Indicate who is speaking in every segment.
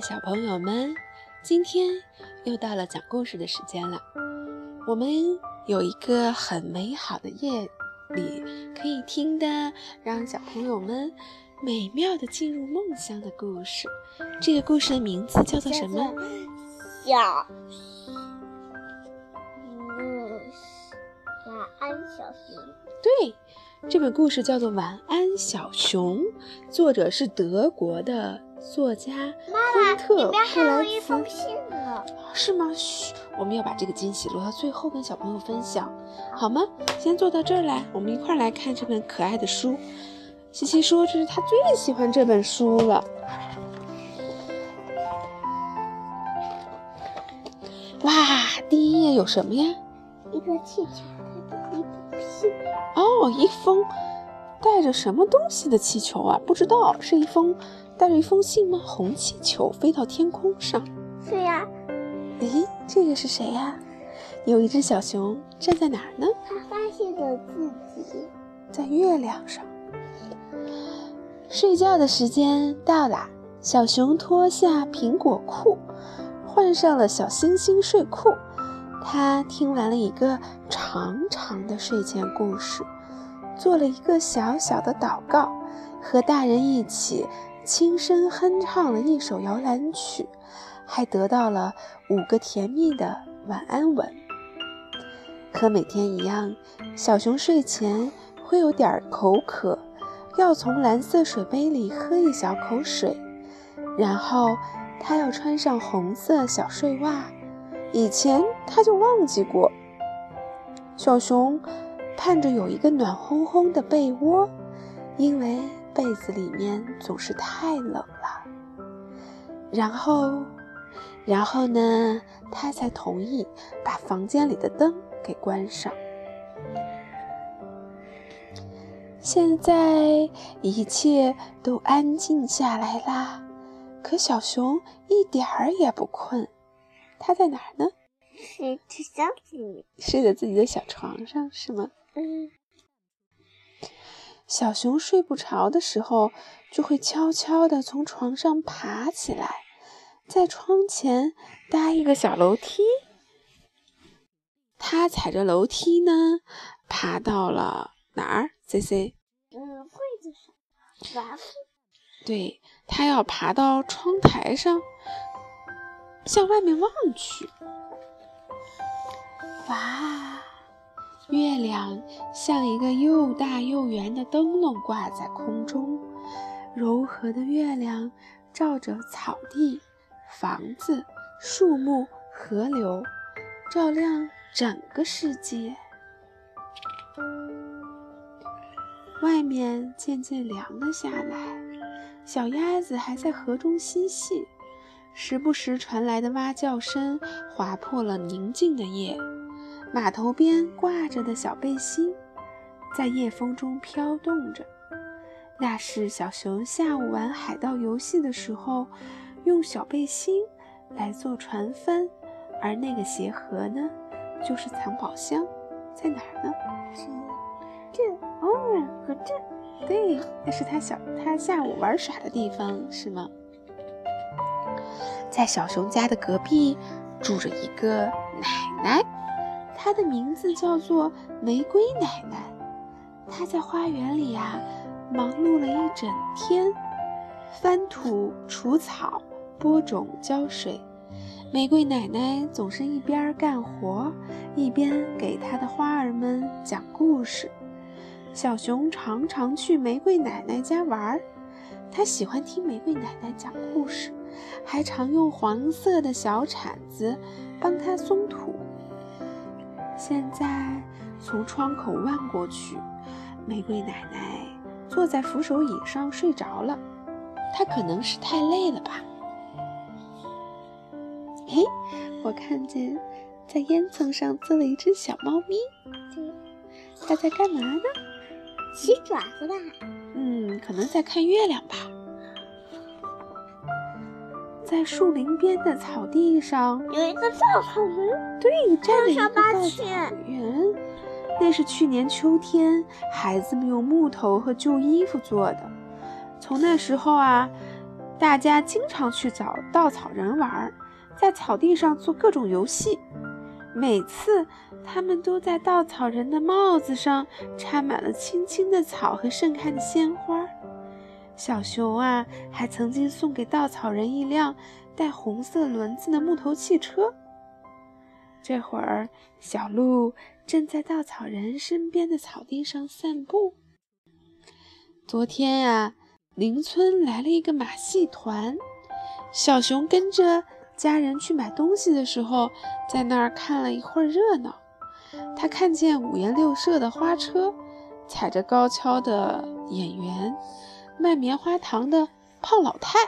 Speaker 1: 小朋友们，今天又到了讲故事的时间了。我们有一个很美好的夜里可以听的，让小朋友们美妙的进入梦乡的故事。这个故事的名字叫做什么？
Speaker 2: 小，嗯，晚安，小熊。
Speaker 1: 对，这本故事叫做《晚安，小熊》，作者是德国的。作家昆特布莱斯，是吗？嘘，我们要把这个惊喜留到最后跟小朋友分享，好吗？先坐到这儿来，我们一块儿来看这本可爱的书。西西说这是他最喜欢这本书了。哇，第一页有什么呀？
Speaker 2: 一个气球，一封信。
Speaker 1: 哦，一封带着什么东西的气球啊？不知道，是一封。带着一封信吗？红气球飞到天空上。
Speaker 2: 是呀。
Speaker 1: 咦，这个是谁呀？有一只小熊站在哪儿呢？
Speaker 2: 它发现了自己
Speaker 1: 在月亮上。睡觉的时间到了，小熊脱下苹果裤，换上了小星星睡裤。他听完了一个长长的睡前故事，做了一个小小的祷告，和大人一起。轻声哼唱了一首摇篮曲，还得到了五个甜蜜的晚安吻。和每天一样，小熊睡前会有点口渴，要从蓝色水杯里喝一小口水，然后他要穿上红色小睡袜。以前他就忘记过。小熊盼着有一个暖烘烘的被窝，因为。被子里面总是太冷了，然后，然后呢，他才同意把房间里的灯给关上。现在一切都安静下来啦，可小熊一点儿也不困，它在哪儿呢？
Speaker 2: 睡在箱子里，
Speaker 1: 睡在自己的小床上，是吗？
Speaker 2: 嗯。
Speaker 1: 小熊睡不着的时候，就会悄悄地从床上爬起来，在窗前搭一个小楼梯。它踩着楼梯呢，爬到了哪儿？C C？
Speaker 2: 嗯，柜子上。
Speaker 1: 对，它要爬到窗台上，向外面望去。哇！月亮像一个又大又圆的灯笼挂在空中，柔和的月亮照着草地、房子、树木、河流，照亮整个世界。外面渐渐凉了下来，小鸭子还在河中嬉戏，时不时传来的蛙叫声划破了宁静的夜。码头边挂着的小背心，在夜风中飘动着。那是小熊下午玩海盗游戏的时候，用小背心来做船帆。而那个鞋盒呢，就是藏宝箱，在哪儿呢？
Speaker 2: 这哦，和这
Speaker 1: 对，那是他小他下午玩耍的地方，是吗？在小熊家的隔壁住着一个奶奶。它的名字叫做玫瑰奶奶，她在花园里呀忙碌了一整天，翻土、除草、播种、浇水。玫瑰奶奶总是一边干活，一边给她的花儿们讲故事。小熊常常去玫瑰奶奶家玩，儿，它喜欢听玫瑰奶奶讲故事，还常用黄色的小铲子帮她松土。现在从窗口望过去，玫瑰奶奶坐在扶手椅上睡着了。她可能是太累了吧？嘿，我看见在烟囱上坐了一只小猫咪。它在干嘛呢？
Speaker 2: 洗爪子吧。
Speaker 1: 嗯，可能在看月亮吧。在树林边的草地上
Speaker 2: 有一个稻草人，
Speaker 1: 对，站着一个稻草人。那是去年秋天孩子们用木头和旧衣服做的。从那时候啊，大家经常去找稻草人玩，在草地上做各种游戏。每次，他们都在稻草人的帽子上插满了青青的草和盛开的鲜花。小熊啊，还曾经送给稻草人一辆带红色轮子的木头汽车。这会儿，小鹿正在稻草人身边的草地上散步。昨天呀，邻村来了一个马戏团，小熊跟着家人去买东西的时候，在那儿看了一会儿热闹。他看见五颜六色的花车，踩着高跷的演员，卖棉花糖的胖老太。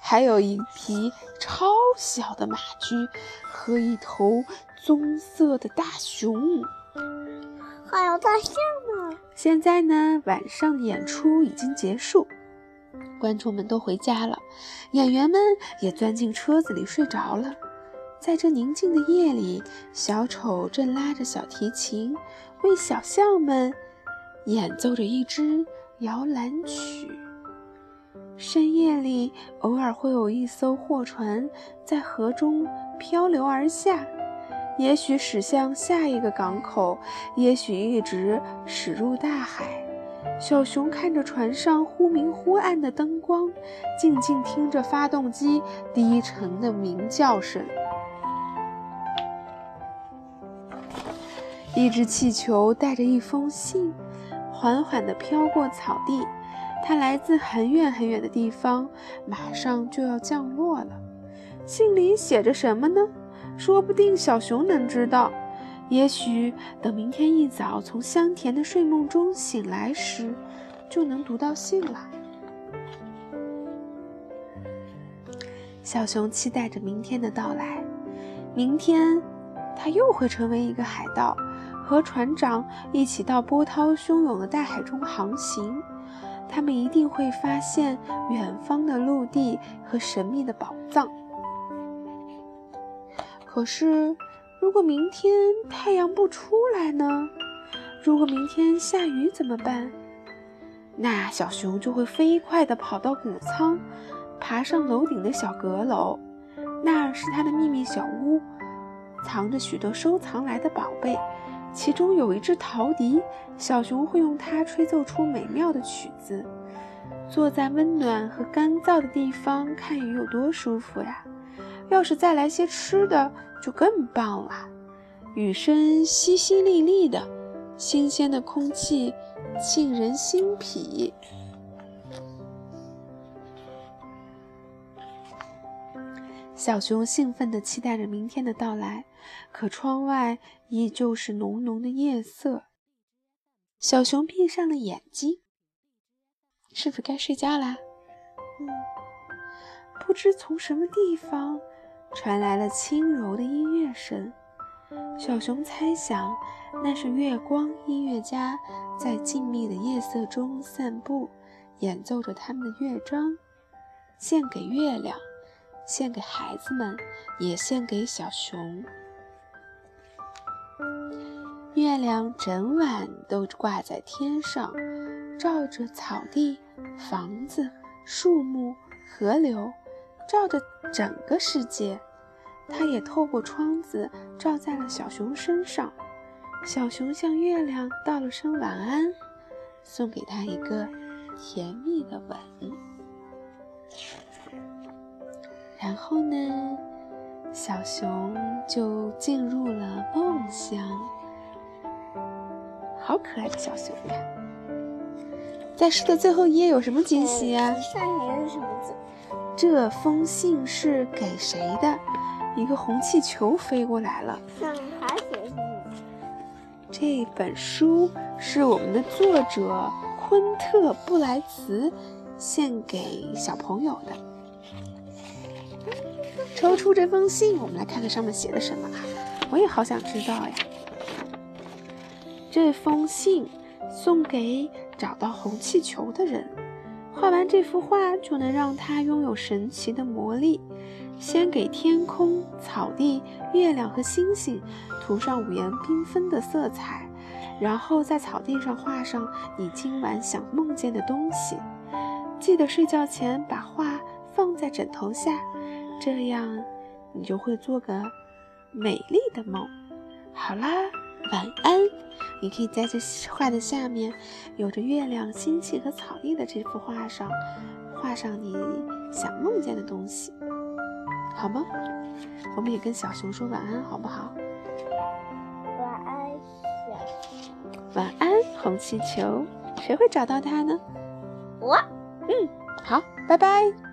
Speaker 1: 还有一匹超小的马驹和一头棕色的大熊，
Speaker 2: 还有大象呢。
Speaker 1: 现在呢，晚上的演出已经结束，观众们都回家了，演员们也钻进车子里睡着了。在这宁静的夜里，小丑正拉着小提琴，为小象们演奏着一支摇篮曲。深夜里，偶尔会有一艘货船在河中漂流而下，也许驶向下一个港口，也许一直驶入大海。小熊看着船上忽明忽暗的灯光，静静听着发动机低沉的鸣叫声。一只气球带着一封信，缓缓地飘过草地。它来自很远很远的地方，马上就要降落了。信里写着什么呢？说不定小熊能知道。也许等明天一早从香甜的睡梦中醒来时，就能读到信了。小熊期待着明天的到来。明天，它又会成为一个海盗，和船长一起到波涛汹涌的大海中航行。他们一定会发现远方的陆地和神秘的宝藏。可是，如果明天太阳不出来呢？如果明天下雨怎么办？那小熊就会飞快地跑到谷仓，爬上楼顶的小阁楼，那是他的秘密小屋，藏着许多收藏来的宝贝。其中有一只陶笛，小熊会用它吹奏出美妙的曲子。坐在温暖和干燥的地方看雨有多舒服呀！要是再来些吃的，就更棒了。雨声淅淅沥沥的，新鲜的空气沁人心脾。小熊兴奋地期待着明天的到来，可窗外依旧是浓浓的夜色。小熊闭上了眼睛，是不是该睡觉啦？嗯，不知从什么地方传来了轻柔的音乐声。小熊猜想，那是月光音乐家在静谧的夜色中散步，演奏着他们的乐章，献给月亮。献给孩子们，也献给小熊。月亮整晚都挂在天上，照着草地、房子、树木、河流，照着整个世界。它也透过窗子照在了小熊身上。小熊向月亮道了声晚安，送给他一个甜蜜的吻。然后呢，小熊就进入了梦乡。好可爱的小熊呀！在诗的最后一页有什么惊喜呀？
Speaker 2: 上面是什么字？
Speaker 1: 这封信是给谁的？一个红气球飞过来了。
Speaker 2: 上面还写什么？
Speaker 1: 这本书是我们的作者昆特·布莱茨献给小朋友的。抽出这封信，我们来看看上面写的什么！我也好想知道呀。这封信送给找到红气球的人，画完这幅画就能让他拥有神奇的魔力。先给天空、草地、月亮和星星涂上五颜缤纷的色彩，然后在草地上画上你今晚想梦见的东西。记得睡觉前把画。放在枕头下，这样你就会做个美丽的梦。好啦，晚安。你可以在这画的下面，有着月亮、星星和草地的这幅画上，画上你想梦见的东西，好吗？我们也跟小熊说晚安，好不好？
Speaker 2: 晚安，小熊。
Speaker 1: 晚安，红气球。谁会找到它呢？
Speaker 2: 我。
Speaker 1: 嗯，好，拜拜。